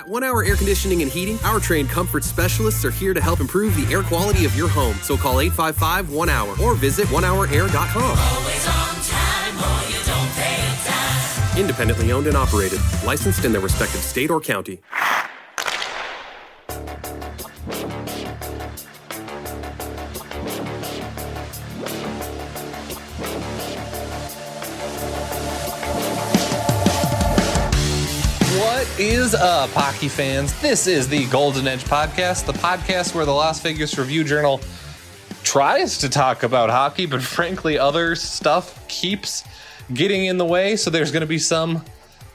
At One Hour Air Conditioning and Heating, our trained comfort specialists are here to help improve the air quality of your home. So call 855 1 Hour or visit onehourair.com. Always on time or you don't pay a dime. Independently owned and operated, licensed in their respective state or county. Is up, hockey fans? This is the Golden Edge Podcast, the podcast where the Las Vegas Review Journal tries to talk about hockey, but frankly, other stuff keeps getting in the way. So there's going to be some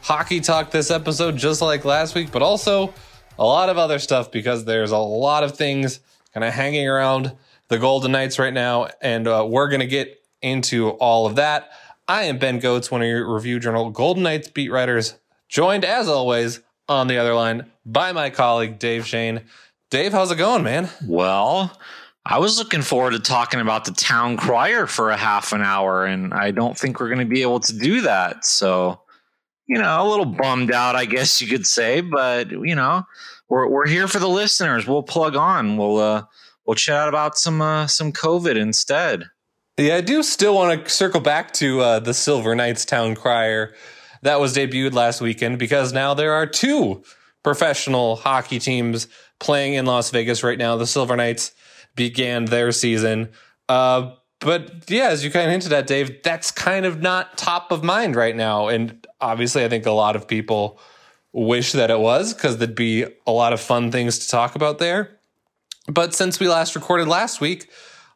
hockey talk this episode, just like last week, but also a lot of other stuff because there's a lot of things kind of hanging around the Golden Knights right now, and uh, we're going to get into all of that. I am Ben Gotz, one of your Review Journal Golden Knights beat writers, joined as always on the other line by my colleague Dave Schoen. Dave, how's it going, man? Well, I was looking forward to talking about the town crier for a half an hour, and I don't think we're going to be able to do that. So, you know, a little bummed out, I guess you could say, but you know, we're we're here for the listeners. We'll plug on. We'll uh, we'll chat about some uh, some COVID instead. Yeah, I do still want to circle back to uh, the Silver Knights Town Crier that was debuted last weekend because now there are two professional hockey teams playing in Las Vegas right now. The Silver Knights began their season. Uh, but yeah, as you kind of hinted at, Dave, that's kind of not top of mind right now. And obviously, I think a lot of people wish that it was because there'd be a lot of fun things to talk about there. But since we last recorded last week,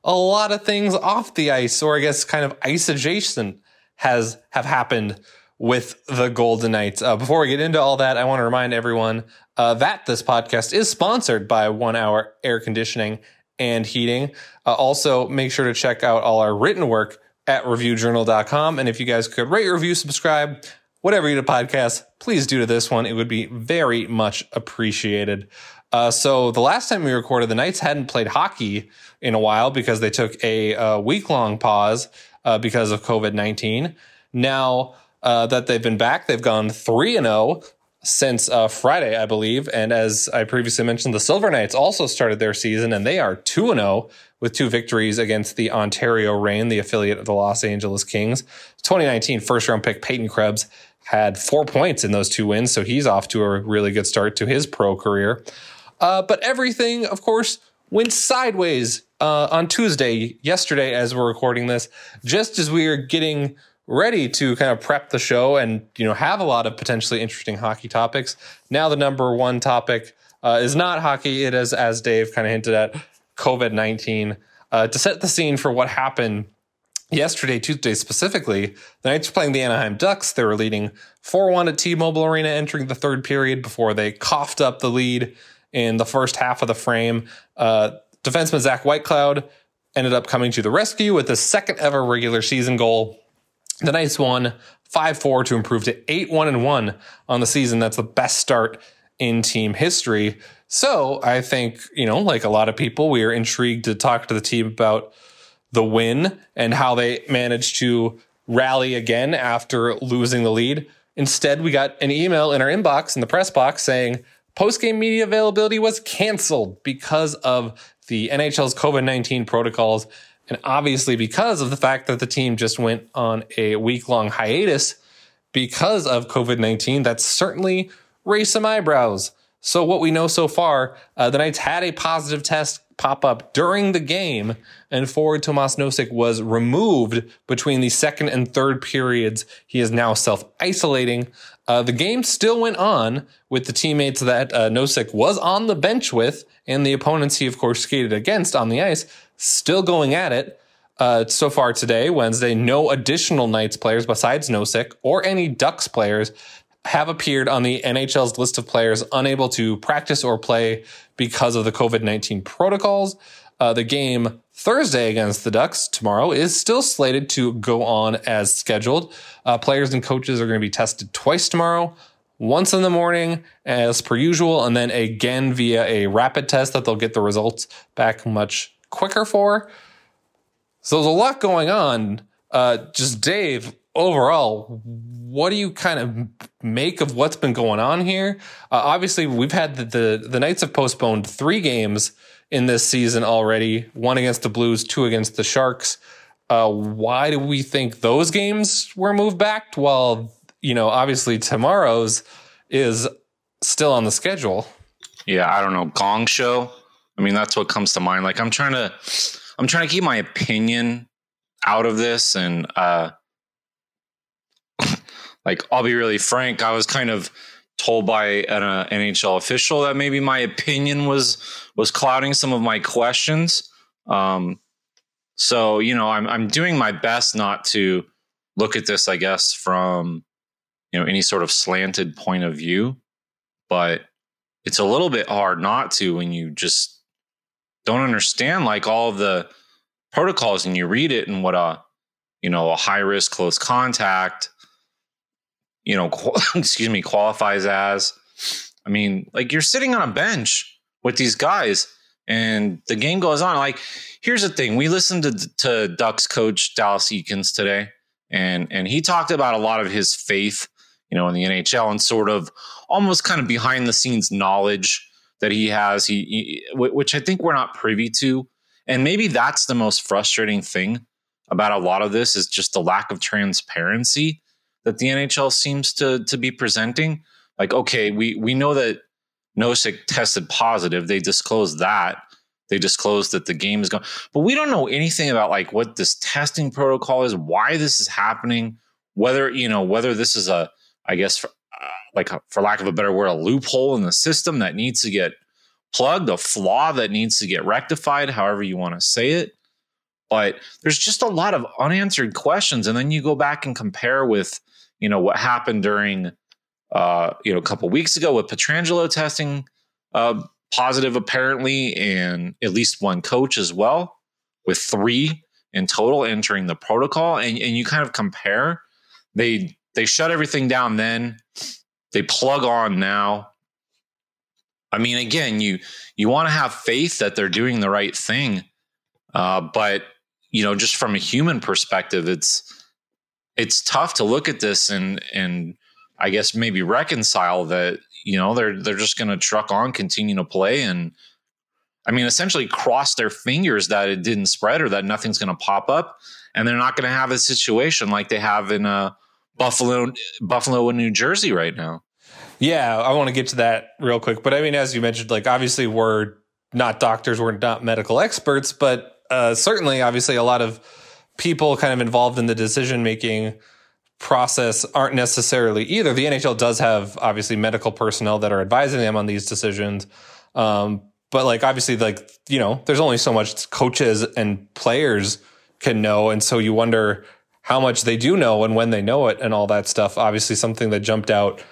a lot of things off the ice, or I guess kind of ice adjacent, has have happened with the Golden Knights. Uh, before we get into all that, I want to remind everyone uh, that this podcast is sponsored by One Hour Air Conditioning and Heating. Uh, also, make sure to check out all our written work at reviewjournal.com. And if you guys could rate, review, subscribe, whatever you do to podcasts, please do to this one. It would be very much appreciated. Uh, so the last time we recorded, the Knights hadn't played hockey in a while because they took a, uh, week long pause uh, because of COVID 19. Now uh, that they've been back, they've gone 3 and 0 since uh, Friday, I believe. And as I previously mentioned, the Silver Knights also started their season and they are 2 and 0 with two victories against the Ontario Reign, the affiliate of the Los Angeles Kings. 2019 first round pick Peyton Krebs had four points in those two wins, so he's off to a really good start to his pro career. Uh, but everything, of course, went sideways uh, on Tuesday, yesterday, as we're recording this, just as we are getting ready to kind of prep the show and you know have a lot of potentially interesting hockey topics. Now the number one topic uh, is not hockey. It is, as Dave kind of hinted at, COVID nineteen. Uh, to set the scene for what happened yesterday, Tuesday specifically, the Knights were playing the Anaheim Ducks. They were leading 4 1 at T Mobile Arena entering the third period before they coughed up the lead in the first half of the frame. Uh, defenseman Zach Whitecloud ended up coming to the rescue with his second ever regular season goal. The Knights won 5 4 to improve to 8 1 and 1 on the season. That's the best start in team history. So I think, you know, like a lot of people, we are intrigued to talk to the team about the win and how they managed to rally again after losing the lead. Instead, we got an email in our inbox in the press box saying post game media availability was canceled because of the NHL's COVID 19 protocols. And obviously, because of the fact that the team just went on a week long hiatus because of COVID 19, that's certainly raised some eyebrows. So, what we know so far, uh, the Knights had a positive test pop up during the game, and forward Tomas Nosek was removed between the second and third periods. He is now self isolating. Uh, the game still went on with the teammates that uh, Nosek was on the bench with, and the opponents he, of course, skated against on the ice, still going at it. Uh, so far today, Wednesday, no additional Knights players besides Nosek or any Ducks players have appeared on the NHL's list of players unable to practice or play because of the COVID 19 protocols. Uh, the game Thursday against the Ducks tomorrow is still slated to go on as scheduled. Uh, players and coaches are going to be tested twice tomorrow, once in the morning as per usual, and then again via a rapid test that they'll get the results back much quicker for. So there's a lot going on. Uh, just Dave, overall, what do you kind of make of what's been going on here? Uh, obviously, we've had the, the the Knights have postponed three games in this season already. One against the Blues, two against the Sharks. Uh, why do we think those games were moved back? Well, you know, obviously tomorrow's is still on the schedule. Yeah, I don't know. Gong show. I mean, that's what comes to mind. Like I'm trying to I'm trying to keep my opinion out of this and uh like I'll be really frank, I was kind of told by an uh, NHL official that maybe my opinion was was clouding some of my questions. Um so, you know, I'm I'm doing my best not to look at this I guess from you know any sort of slanted point of view, but it's a little bit hard not to when you just don't understand like all the protocols and you read it and what a you know a high risk close contact you know excuse me qualifies as i mean like you're sitting on a bench with these guys and the game goes on. Like here's the thing. We listened to, to ducks coach dallas eakins today and and he talked about a lot of his faith you know in the nhl and sort of almost kind of behind the scenes knowledge that he has. He, he which i think we're not privy to. And maybe that's the most frustrating thing about a lot of this is just the lack of transparency that the nhl seems to to be presenting like okay we we know that Nosek tested positive they disclosed that they disclosed that the game is going but we don't know anything about like what this testing protocol is why this is happening whether you know whether this is a i guess uh, like for lack of a better word, a loophole in the system that needs to get plugged, a flaw that needs to get rectified, however you want to say it. But there's just a lot of unanswered questions. And then you go back and compare with, you know, what happened during, uh, you know, a couple weeks ago with Pietrangelo testing uh, positive apparently, and at least one coach as well, with three in total entering the protocol. And, and you kind of compare. They they shut everything down then they plug on now. I mean, again, you you want to have faith that they're doing the right thing, uh, but you know, just from a human perspective, it's it's tough to look at this and and I guess maybe reconcile that you know they're they're just going to truck on, continue to play, and I mean, essentially cross their fingers that it didn't spread or that nothing's going to pop up, and they're not going to have a situation like they have in a uh, Buffalo, Buffalo, and New Jersey right now. Yeah, I want to get to that real quick, but I mean, as you mentioned, like obviously we're not doctors, we're not medical experts, but uh, certainly, obviously, a lot of people kind of involved in the decision making process aren't necessarily either. The NHL does have obviously medical personnel that are advising them on these decisions. Um, but like obviously like you know there's only so much coaches and players can know and so you wonder how much they do know and when they know it and all that stuff. Obviously, something that jumped out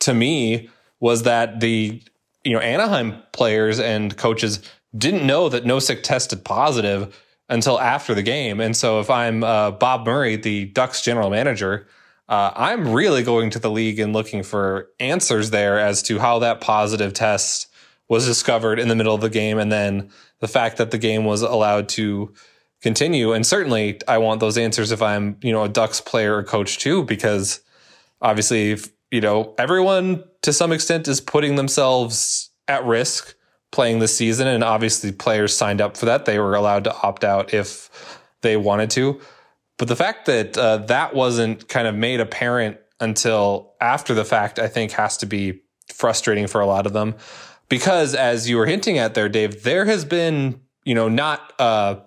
to me was that the you know Anaheim players and coaches didn't know that Nosek tested positive until after the game. And so, if I'm uh, Bob Murray, the Ducks general manager, uh, I'm really going to the league and looking for answers there as to how that positive test was discovered in the middle of the game, and then the fact that the game was allowed to continue. And certainly I want those answers if I'm, you know, a Ducks player or coach too, because obviously, if, you know, everyone to some extent is putting themselves at risk playing this season. And obviously players signed up for that. They were allowed to opt out if they wanted to. But the fact that uh, that wasn't kind of made apparent until after the fact, I think has to be frustrating for a lot of them. Because as you were hinting at there, Dave, there has been, you know, not, uh,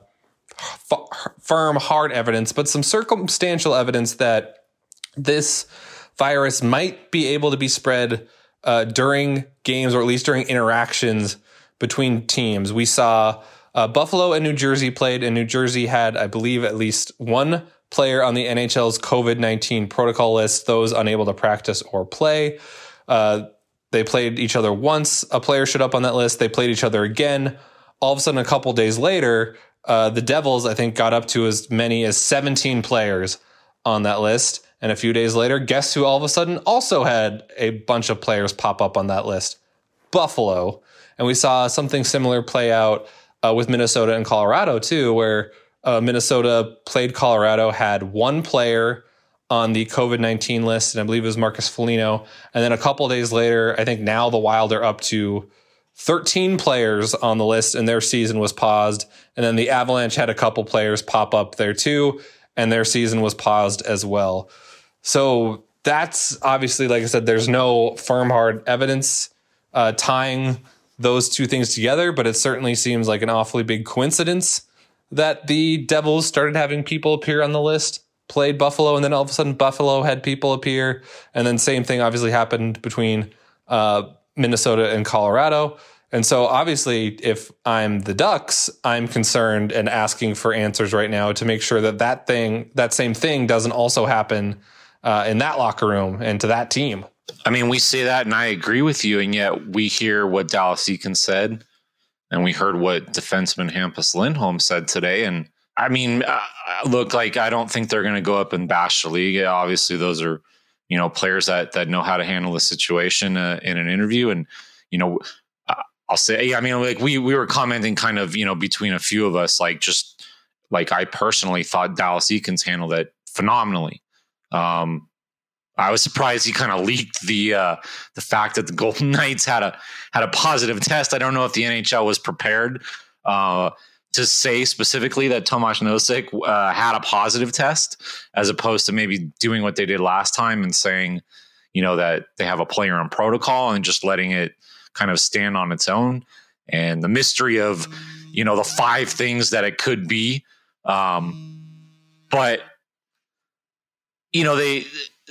f- firm, hard evidence, but some circumstantial evidence that this virus might be able to be spread uh, during games or at least during interactions between teams. We saw uh, Buffalo and New Jersey played, and New Jersey had, I believe, at least one player on the NHL's COVID 19 protocol list, those unable to practice or play. Uh, they played each other once. A player showed up on that list. They played each other again. All of a sudden, a couple days later, uh, the Devils, I think, got up to as many as 17 players on that list. And a few days later, guess who all of a sudden also had a bunch of players pop up on that list? Buffalo. And we saw something similar play out uh, with Minnesota and Colorado, too, where uh, Minnesota played Colorado, had one player on the COVID 19 list, and I believe it was Marcus Foligno. And then a couple days later, I think now the Wild are up to 13 players on the list, and their season was paused. And then the Avalanche had a couple players pop up there too, and their season was paused as well. So that's obviously, like I said, there's no firm, hard evidence uh, tying those two things together, but it certainly seems like an awfully big coincidence that the Devils started having people appear on the list, played Buffalo, and then all of a sudden Buffalo had people appear. And then same thing obviously happened between uh, Minnesota and Colorado. And so obviously, if I'm the Ducks, I'm concerned and asking for answers right now to make sure that that thing, that same thing doesn't also happen uh, in that locker room and to that team. I mean, we say that, and I agree with you, and yet we hear what Dallas Eakins said, and we heard what defenseman Hampus Lindholm said today, and I mean, uh, look, like I don't think they're going to go up and bash the league. Obviously, those are you know players that that know how to handle the situation uh, in an interview, and you know, uh, I'll say, I mean, like we we were commenting kind of you know between a few of us, like just like I personally thought Dallas Eakins handled it phenomenally. Um, I was surprised he kind of leaked the uh, the fact that the Golden Knights had a had a positive test. I don't know if the NHL was prepared uh, to say specifically that Tomas Nosek uh, had a positive test, as opposed to maybe doing what they did last time and saying, you know, that they have a player in protocol and just letting it kind of stand on its own. And the mystery of, you know, the five things that it could be. Um, but you know, they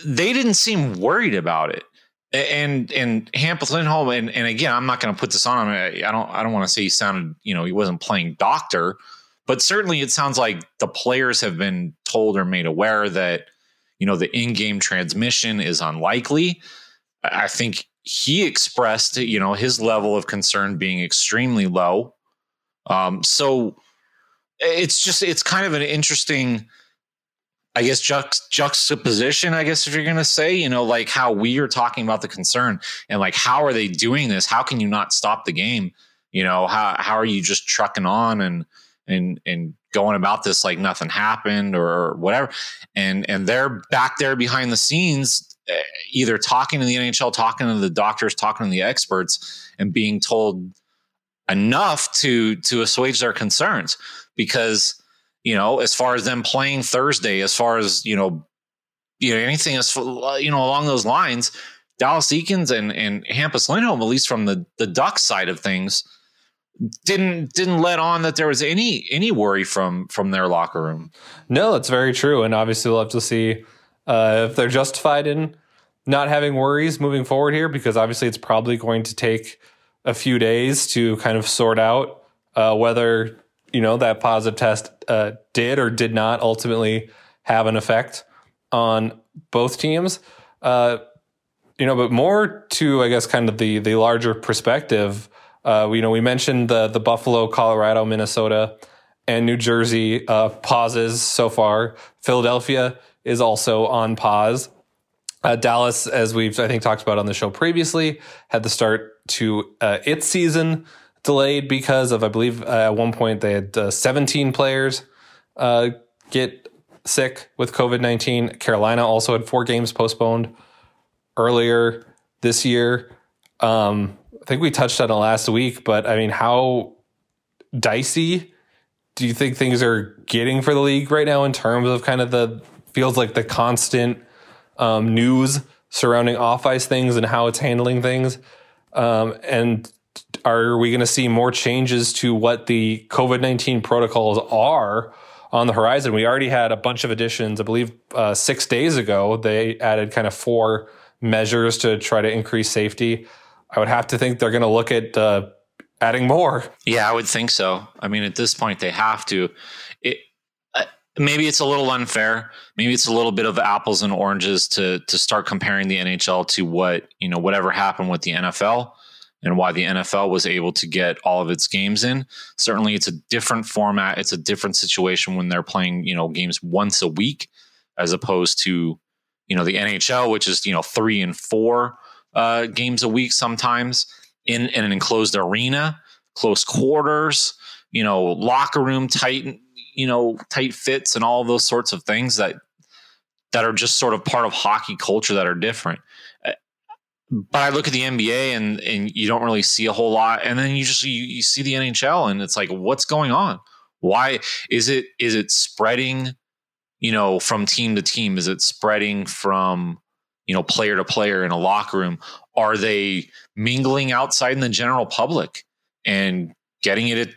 they didn't seem worried about it. And and Hampus Lindholm and, and again, I'm not going to put this on him. I don't I don't want to say he sounded you know he wasn't playing doctor, but certainly it sounds like the players have been told or made aware that you know the in-game transmission is unlikely. I think he expressed you know his level of concern being extremely low. Um, so it's just it's kind of an interesting I guess juxt- juxtaposition, I guess if you're going to say, you know, like how we are talking about the concern and like how are they doing this? How can you not stop the game? You know, how how are you just trucking on and and and going about this like nothing happened or whatever? And and they're back there behind the scenes eh, either talking to the NHL, talking to the doctors, talking to the experts and being told enough to to assuage their concerns because you know, as far as them playing Thursday, as far as, you know, you know, anything as you know, along those lines, Dallas Eakins and, and Hampus Lindholm, at least from the, the duck side of things, didn't didn't let on that there was any any worry from from their locker room. No, that's very true. And obviously we'll have to see uh, if they're justified in not having worries moving forward here, because obviously it's probably going to take a few days to kind of sort out uh, whether you know that positive test uh, did or did not ultimately have an effect on both teams. Uh, you know, but more to I guess kind of the the larger perspective. Uh, you know, we mentioned the the Buffalo, Colorado, Minnesota, and New Jersey uh, pauses so far. Philadelphia is also on pause. Uh, Dallas, as we've I think talked about on the show previously, had to start to uh, its season delayed because of, I believe, uh, at one point they had uh, 17 players uh, get sick with COVID 19. Carolina also had four games postponed earlier this year. Um, I think we touched on it last week, but I mean, how dicey do you think things are getting for the league right now in terms of kind of the feels like the constant um, news surrounding off ice things and how it's handling things? Um, and are we going to see more changes to what the COVID 19 protocols are on the horizon? We already had a bunch of additions. I believe uh, six days ago, they added kind of four measures to try to increase safety. I would have to think they're going to look at uh, adding more. Yeah, I would think so. I mean, at this point, they have to. It, uh, maybe it's a little unfair. Maybe it's a little bit of apples and oranges to to start comparing the NHL to what you know whatever happened with the NFL and why the NFL was able to get all of its games in. Certainly, it's a different format. It's a different situation when they're playing, you know, games once a week as opposed to, you know, the NHL, which is, you know, three and four uh, games a week sometimes in, in an enclosed arena, close quarters, you know, locker room tight, you know, tight fits and all those sorts of things that that are just sort of part of hockey culture that are different. But I look at the NBA and and you don't really see a whole lot, and then you just you, you see the NHL and it's like, what's going on? Why is it is it spreading? You know, from team to team, is it spreading from you know player to player in a locker room? Are they mingling outside in the general public and getting it at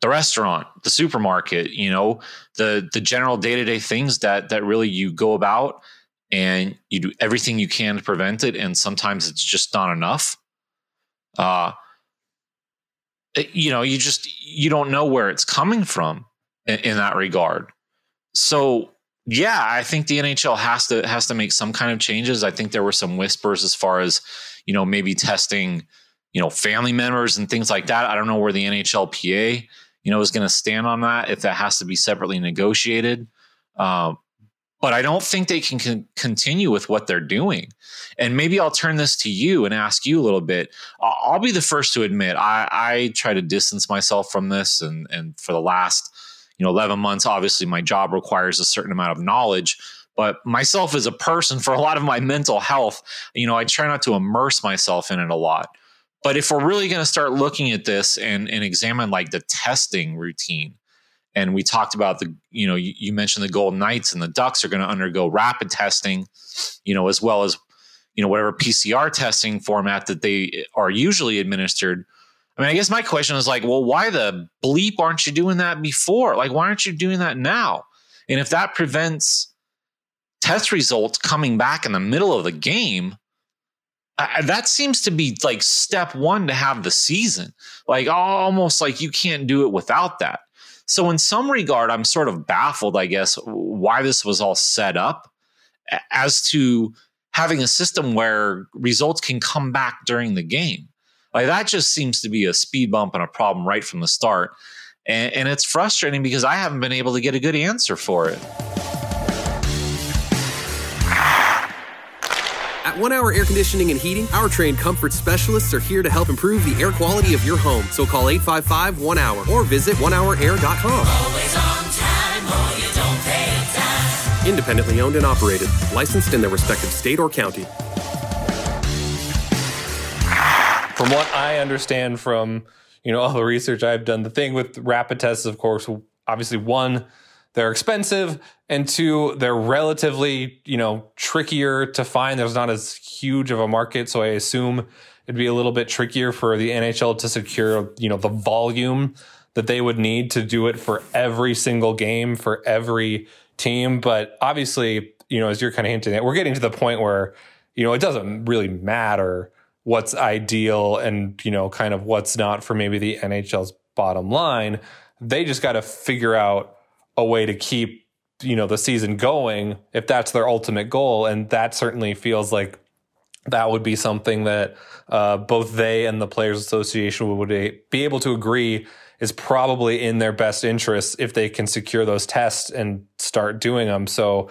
the restaurant, the supermarket, you know, the the general day-to-day things that that really you go about and you do everything you can to prevent it and sometimes it's just not enough. Uh you know, you just you don't know where it's coming from in, in that regard. So, yeah, I think the NHL has to has to make some kind of changes. I think there were some whispers as far as, you know, maybe testing, you know, family members and things like that. I don't know where the NHLPA you know, is going to stand on that if that has to be separately negotiated. Um, but I don't think they can con- continue with what they're doing. And maybe I'll turn this to you and ask you a little bit. I'll, I'll be the first to admit I, I try to distance myself from this, and and for the last you know 11 months, obviously my job requires a certain amount of knowledge. But myself as a person, for a lot of my mental health, you know, I try not to immerse myself in it a lot. But if we're really going to start looking at this and, and examine like the testing routine, and we talked about the, you know, you, you mentioned the Golden Knights and the Ducks are going to undergo rapid testing, you know, as well as, you know, whatever PCR testing format that they are usually administered. I mean, I guess my question is like, well, why the bleep aren't you doing that before? Like, why aren't you doing that now? And if that prevents test results coming back in the middle of the game, that seems to be like step one to have the season. Like almost like you can't do it without that. So in some regard, I'm sort of baffled, I guess, why this was all set up as to having a system where results can come back during the game. Like that just seems to be a speed bump and a problem right from the start. And, and it's frustrating because I haven't been able to get a good answer for it. At One Hour Air Conditioning and Heating, our trained comfort specialists are here to help improve the air quality of your home. So call 855 1 Hour or visit onehourair.com. Always on time or you don't pay time. Independently owned and operated, licensed in their respective state or county. From what I understand from you know all the research I've done, the thing with rapid tests, of course, obviously one they're expensive and two they're relatively you know trickier to find. There's not as huge of a market so i assume it'd be a little bit trickier for the nhl to secure you know the volume that they would need to do it for every single game for every team. But obviously you know as you're kind of hinting at we're getting to the point where you know it doesn't really matter what's ideal and you know kind of what's not for maybe the nhl's bottom line. They just got to figure out a way to keep you know the season going if that's their ultimate goal. And that certainly feels like that would be something that uh, both they and the players association would be able to agree is probably in their best interest if they can secure those tests and start doing them. So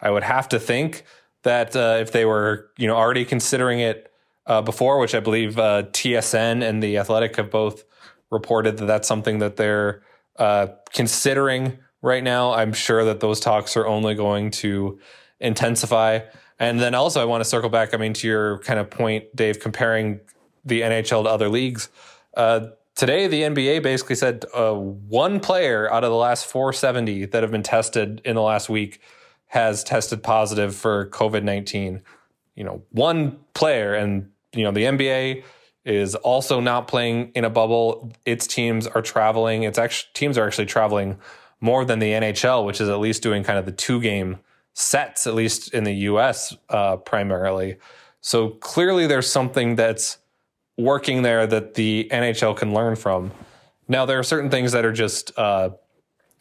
i would have to think that uh, if they were you know already considering it uh, before which i believe uh, tsn and the athletic have both reported that that's something that they're uh, considering right now. I'm sure that those talks are only going to intensify. And then also, I want to circle back. I mean, to your kind of point, Dave, comparing the NHL to other leagues. Uh, today, the NBA basically said uh, one player out of the last 470 that have been tested in the last week has tested positive for COVID 19. You know, one player, and, you know, the NBA is also not playing in a bubble. Its teams are traveling. Its actually teams are actually traveling more than the NHL, which is at least doing kind of the two game sets, at least in the US uh, primarily. So clearly there's something that's working there that the NHL can learn from. Now, there are certain things that are just, uh,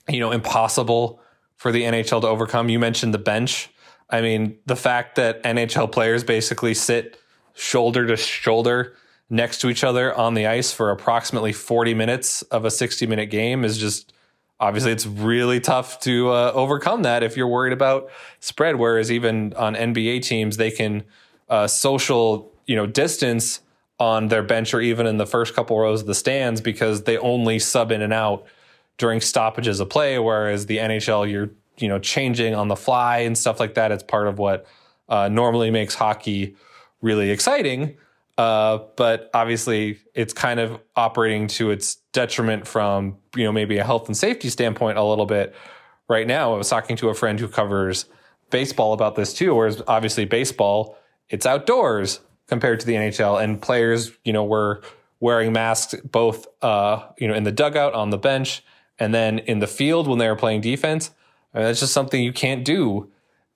you know, impossible for the NHL to overcome. You mentioned the bench. I mean, the fact that NHL players basically sit shoulder to shoulder next to each other on the ice for approximately 40 minutes of a 60 minute game is just obviously it's really tough to uh, overcome that if you're worried about spread. Whereas even on NBA teams, they can uh, social you know distance on their bench or even in the first couple rows of the stands because they only sub in and out during stoppages of play. Whereas the NHL, you're you know changing on the fly and stuff like that. It's part of what uh, normally makes hockey really exciting. Uh, but obviously, it's kind of operating to its detriment from you know maybe a health and safety standpoint a little bit. Right now, I was talking to a friend who covers baseball about this too. Whereas obviously, baseball it's outdoors compared to the NHL, and players you know were wearing masks both uh, you know in the dugout on the bench and then in the field when they were playing defense. I mean, that's just something you can't do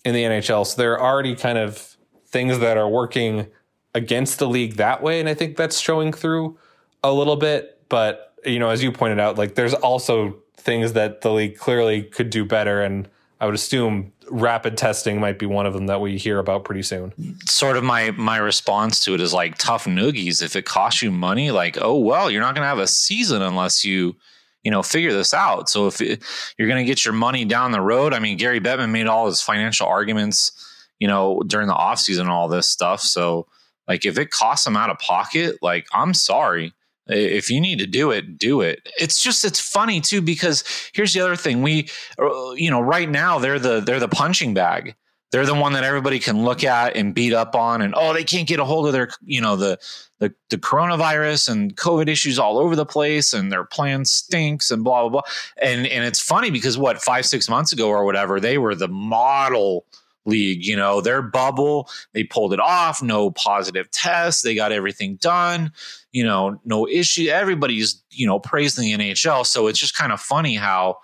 in the NHL. So there are already kind of things that are working against the league that way. And I think that's showing through a little bit. But, you know, as you pointed out, like there's also things that the league clearly could do better. And I would assume rapid testing might be one of them that we hear about pretty soon. Sort of my my response to it is like tough noogies. If it costs you money, like oh well, you're not going to have a season unless you you know figure this out. So if you're going to get your money down the road, I mean Gary Bettman made all his financial arguments, you know, during the offseason and all this stuff. So like if it costs him out of pocket, like I'm sorry. If you need to do it, do it. It's just it's funny too because here's the other thing. We uh, you know, right now they're the they're the punching bag they're the one that everybody can look at and beat up on and oh they can't get a hold of their you know the the, the coronavirus and covid issues all over the place and their plan stinks and blah blah blah and and it's funny because what five six months ago or whatever they were the model league you know their bubble they pulled it off no positive tests they got everything done you know no issue everybody's you know praising the nhl so it's just kind of funny how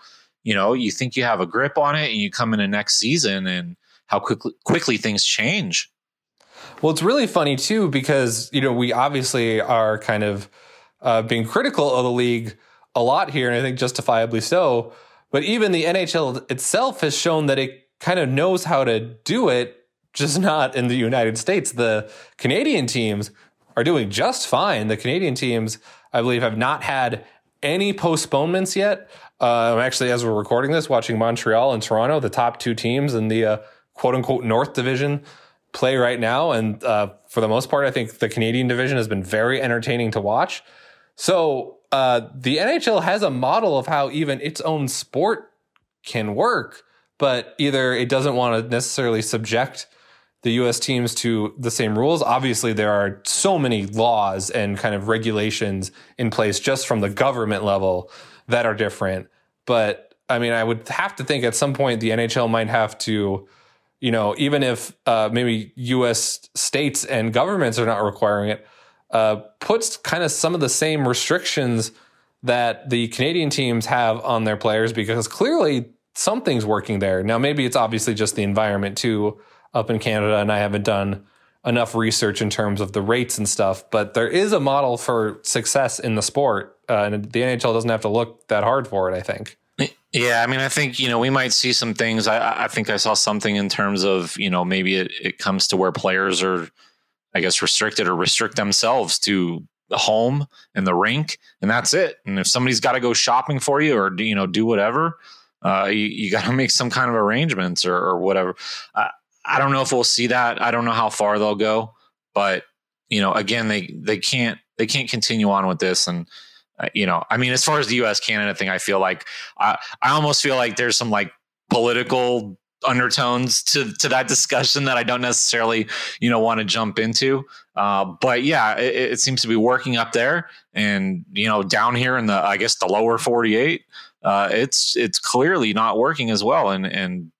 you know you think you have a grip on it and you come in the next season and how quickly quickly things change. Well, it's really funny too because you know we obviously are kind of uh, being critical of the league a lot here, and I think justifiably so. But even the NHL itself has shown that it kind of knows how to do it, just not in the United States. The Canadian teams are doing just fine. The Canadian teams, I believe, have not had any postponements yet. Uh, actually, as we're recording this, watching Montreal and Toronto, the top two teams in the uh, quote unquote North Division play right now. And uh, for the most part, I think the Canadian division has been very entertaining to watch. So uh, the NHL has a model of how even its own sport can work, but either it doesn't want to necessarily subject the US teams to the same rules. Obviously, there are so many laws and kind of regulations in place just from the government level that are different. But I mean, I would have to think at some point the NHL might have to you know, even if uh, maybe U.S. states and governments are not requiring it, uh, puts kind of some of the same restrictions that the Canadian teams have on their players because clearly something's working there. Now, maybe it's obviously just the environment too up in Canada, and I haven't done enough research in terms of the rates and stuff, but there is a model for success in the sport, uh, and the NHL doesn't have to look that hard for it, I think. Yeah, I mean, I think you know we might see some things. I, I think I saw something in terms of you know maybe it, it comes to where players are, I guess, restricted or restrict themselves to the home and the rink, and that's it. And if somebody's got to go shopping for you or you know do whatever, uh, you, you got to make some kind of arrangements or, or whatever. Uh, I don't know if we'll see that. I don't know how far they'll go, but you know, again, they they can't they can't continue on with this and uh, you know, I mean, as far as the U.S. Canada thing, I feel like I, I almost feel like there's some like political undertones to to that discussion that I don't necessarily you know want to jump into. Uh, but yeah, it, it, seems to be working up there, and you know down here in the I guess the lower 48, uh, it's it's clearly not working as well. And and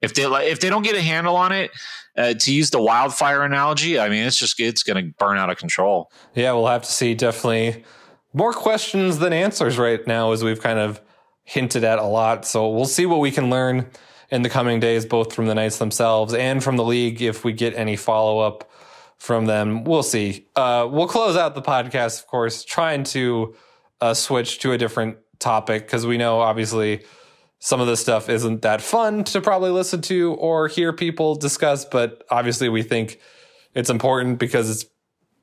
if they if they don't get a handle on it, uh, to use the wildfire analogy, I mean it's just it's going to burn out of control. Yeah, we'll have to see. Definitely more questions than answers right now, as we've kind of hinted at a lot. So we'll see what we can learn in the coming days, both from the Knights themselves and from the league. If we get any follow up from them, we'll see. Uh, we'll close out the podcast, of course, trying to uh, switch to a different topic because we know obviously some of this stuff isn't that fun to probably listen to or hear people discuss, but obviously we think it's important because it's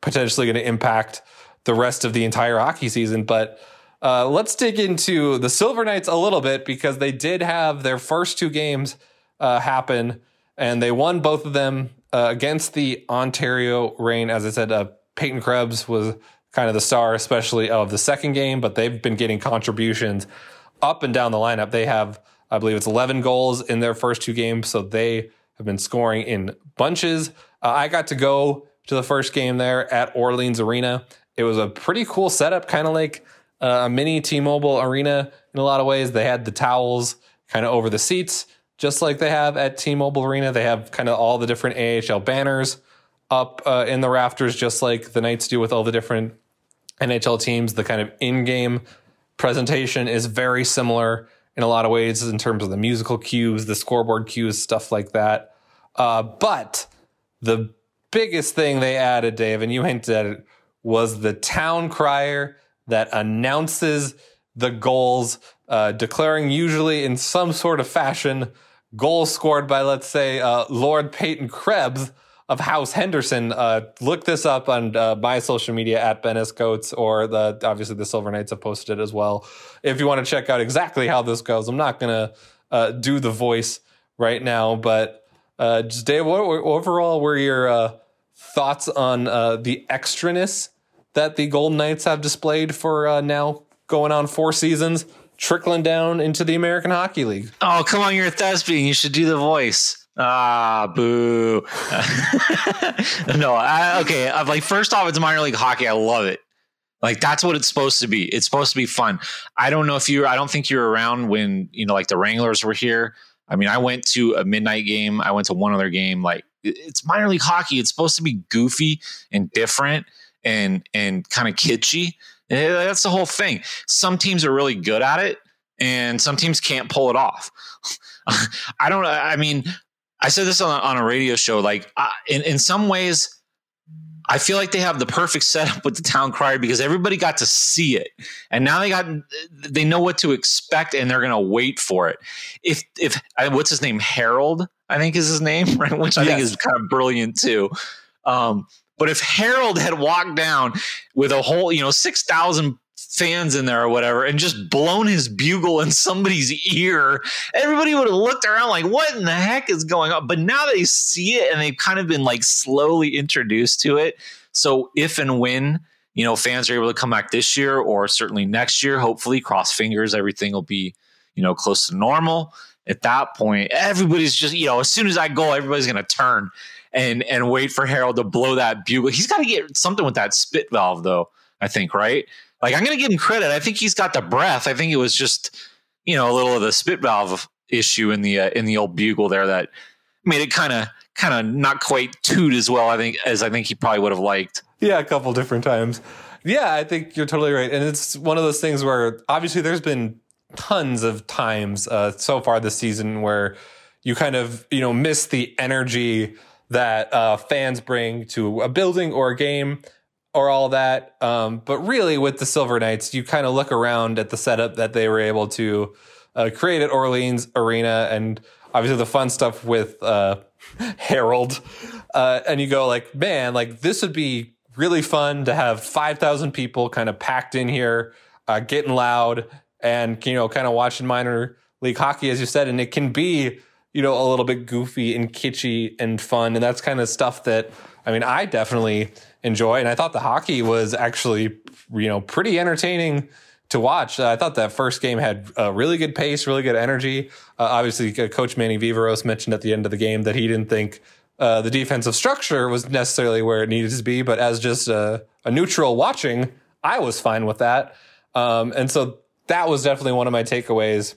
potentially going to impact the rest of the entire hockey season. But uh, let's dig into the Silver Knights a little bit because they did have their first two games uh, happen and they won both of them uh, against the Ontario Reign. As I said, uh, Peyton Krebs was kind of the star, especially of the second game, but they've been getting contributions up and down the lineup. They have I believe it's 11 goals in their first two games. So they have been scoring in bunches. Uh, I got to go to the first game there at Orleans Arena. It was a pretty cool setup, kind of like uh, a mini T Mobile Arena in a lot of ways. They had the towels kind of over the seats, just like they have at T Mobile Arena. They have kind of all the different AHL banners up uh, in the rafters, just like the Knights do with all the different NHL teams. The kind of in game presentation is very similar in a lot of ways in terms of the musical cues, the scoreboard cues, stuff like that. Uh, but the biggest thing they added, Dave, and you hinted at it, was the town crier that announces the goals, uh, declaring usually in some sort of fashion goals scored by, let's say, uh, Lord Peyton Krebs of House Henderson. Uh, look this up on uh, my social media at Bennis Coates, or the obviously the Silver Knights have posted it as well. If you want to check out exactly how this goes, I'm not gonna uh, do the voice right now, but uh, just Dave, what overall were your uh, thoughts on uh, the extraness that the Golden Knights have displayed for now going on four seasons, trickling down into the American Hockey League? Oh, come on, you're a thespian. You should do the voice. Ah, boo. no, I, okay. I'm like, first off, it's minor league hockey. I love it. Like that's what it's supposed to be. It's supposed to be fun. I don't know if you. I don't think you were around when you know, like the Wranglers were here. I mean, I went to a midnight game. I went to one other game. Like it's minor league hockey. It's supposed to be goofy and different and and kind of kitschy. And that's the whole thing. Some teams are really good at it, and some teams can't pull it off. I don't. I mean, I said this on, on a radio show. Like uh, in in some ways, I feel like they have the perfect setup with the town crier because everybody got to see it, and now they got they know what to expect, and they're going to wait for it. If if what's his name Harold, I think is his name, right? Which I yes. think is kind of brilliant too. Um, but if Harold had walked down with a whole, you know, six thousand fans in there or whatever and just blown his bugle in somebody's ear, everybody would have looked around like, what in the heck is going on? But now they see it and they've kind of been like slowly introduced to it. So if and when, you know, fans are able to come back this year or certainly next year, hopefully, cross fingers, everything will be, you know, close to normal. At that point, everybody's just, you know, as soon as I go, everybody's going to turn and and wait for Harold to blow that bugle. He's got to get something with that spit valve, though. I think, right? Like I'm going to give him credit. I think he's got the breath. I think it was just you know a little of the spit valve issue in the uh, in the old bugle there that made it kind of kind of not quite toot as well. I think as I think he probably would have liked. Yeah, a couple different times. Yeah, I think you're totally right, and it's one of those things where obviously there's been tons of times uh, so far this season where you kind of you know miss the energy that uh, fans bring to a building or a game or all that. Um, but really, with the Silver Knights, you kind of look around at the setup that they were able to uh, create at Orleans Arena, and obviously the fun stuff with uh, Harold. Uh, and you go like, man, like this would be really fun to have five thousand people kind of packed in here, uh, getting loud, and you know, kind of watching minor league hockey, as you said, and it can be you know a little bit goofy and kitschy and fun, and that's kind of stuff that I mean, I definitely enjoy. And I thought the hockey was actually, you know, pretty entertaining to watch. I thought that first game had a really good pace, really good energy. Uh, obviously, uh, Coach Manny Viveros mentioned at the end of the game that he didn't think uh, the defensive structure was necessarily where it needed to be, but as just a, a neutral watching, I was fine with that. Um, and so that was definitely one of my takeaways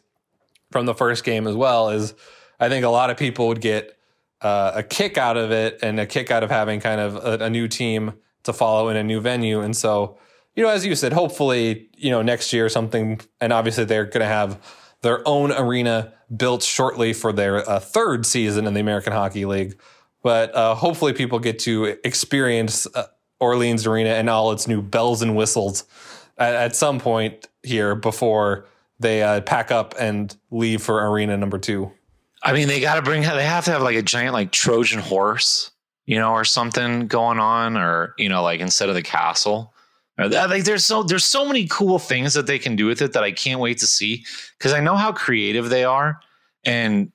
from the first game as well. Is I think a lot of people would get uh, a kick out of it and a kick out of having kind of a, a, new team to follow in a new venue. And so, you know, as you said, hopefully, you know, next year something, and obviously they're going to have their own arena built shortly for their uh, third season in the American Hockey League. But uh, hopefully, people get to experience uh, Orleans Arena and all its new bells and whistles at, at some point here before they uh, pack up and leave for arena number two. I mean, they got to bring. They have to have like a giant like Trojan horse, you know, or something going on, or you know, like instead of the castle. Uh, like there's so there's so many cool things that they can do with it that I can't wait to see because I know how creative they are, and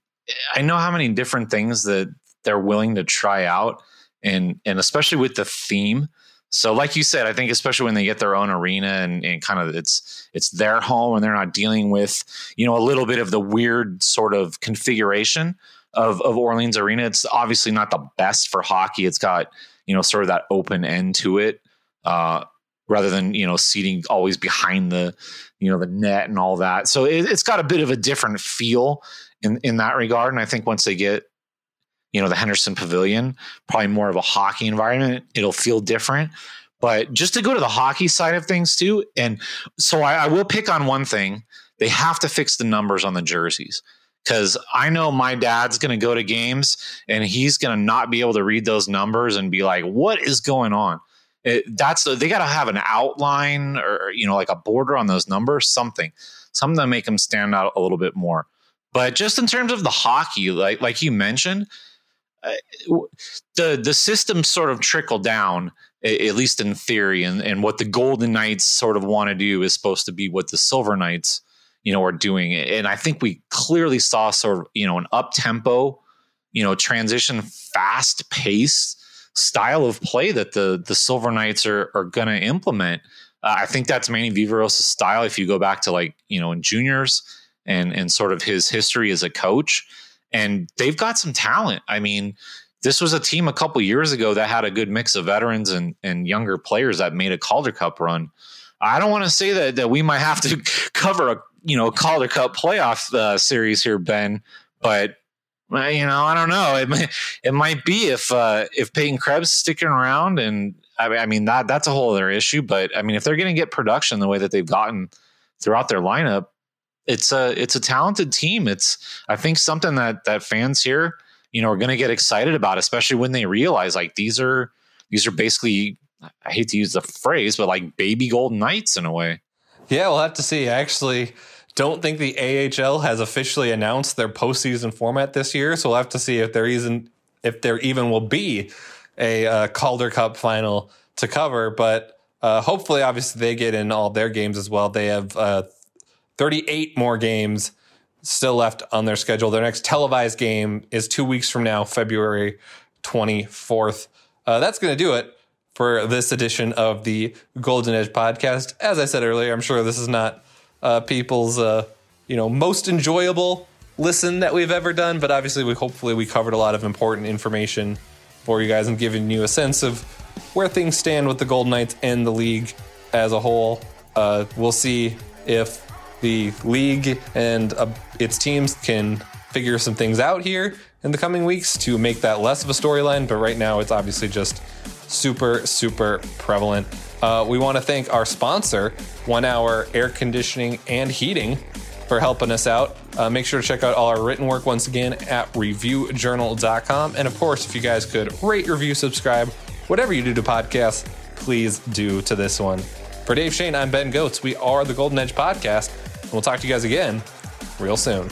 I know how many different things that they're willing to try out, and and especially with the theme. So, like you said, I think especially when they get their own arena and, and kind of it's it's their home and they're not dealing with you know a little bit of the weird sort of configuration of of Orleans Arena. It's obviously not the best for hockey. It's got you know sort of that open end to it, uh, rather than you know seating always behind the you know the net and all that. So it, it's got a bit of a different feel in in that regard. And I think once they get you know the Henderson Pavilion, probably more of a hockey environment. It'll feel different. But just to go to the hockey side of things too, and so I, I will pick on one thing: they have to fix the numbers on the jerseys because I know my dad's going to go to games and he's going to not be able to read those numbers and be like, "What is going on?" It, that's they got to have an outline or you know like a border on those numbers, something, something to make them stand out a little bit more. But just in terms of the hockey, like like you mentioned, the the system sort of trickle down at least in theory and, and what the golden knights sort of want to do is supposed to be what the silver knights you know are doing and i think we clearly saw sort of you know an up tempo you know transition fast pace style of play that the the silver knights are are going to implement. Uh, i think that's Manny Viveiros' style if you go back to like you know in juniors and and sort of his history as a coach and they've got some talent. I mean, this was a team a couple years ago that had a good mix of veterans and, and younger players that made a Calder Cup run. I don't want to say that that we might have to cover a you know Calder Cup playoff uh, series here, Ben, but you know I don't know. It might, it might be if uh, if Peyton Krebs sticking around, and I, I mean that that's a whole other issue. But I mean if they're going to get production the way that they've gotten throughout their lineup, it's a it's a talented team. It's I think something that that fans here, you know, are going to get excited about, especially when they realize like these are these are basically I hate to use the phrase, but like baby golden knights in a way. Yeah, we'll have to see. I actually don't think the AHL has officially announced their postseason format this year, so we'll have to see if there even if there even will be a uh, Calder Cup final to cover. But uh, hopefully, obviously, they get in all their games as well. They have uh, 38 more games still left on their schedule. Their next televised game is two weeks from now, February 24th. Uh, that's going to do it for this edition of the Golden Edge podcast. As I said earlier, I'm sure this is not uh, people's uh, you know most enjoyable listen that we've ever done, but obviously we hopefully we covered a lot of important information for you guys and giving you a sense of where things stand with the Golden Knights and the league as a whole. Uh, we'll see if the league and uh, its teams can figure some things out here in the coming weeks to make that less of a storyline. But right now, it's obviously just super, super prevalent. Uh, we want to thank our sponsor, One Hour Air Conditioning and Heating, for helping us out. Uh, make sure to check out all our written work once again at reviewjournal.com. And of course, if you guys could rate, review, subscribe, whatever you do to podcasts, please do to this one. For Dave Schoen, I'm Ben Gotz. We are the Golden Edge Podcast. We'll talk to you guys again real soon.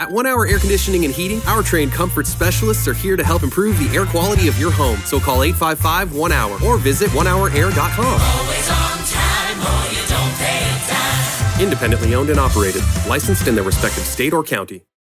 At One Hour Air Conditioning and Heating, our trained comfort specialists are here to help improve the air quality of your home. So call 855 1 Hour or visit onehourair.com. Always on time or you don't pay a dime. Independently owned and operated, licensed in their respective state or county.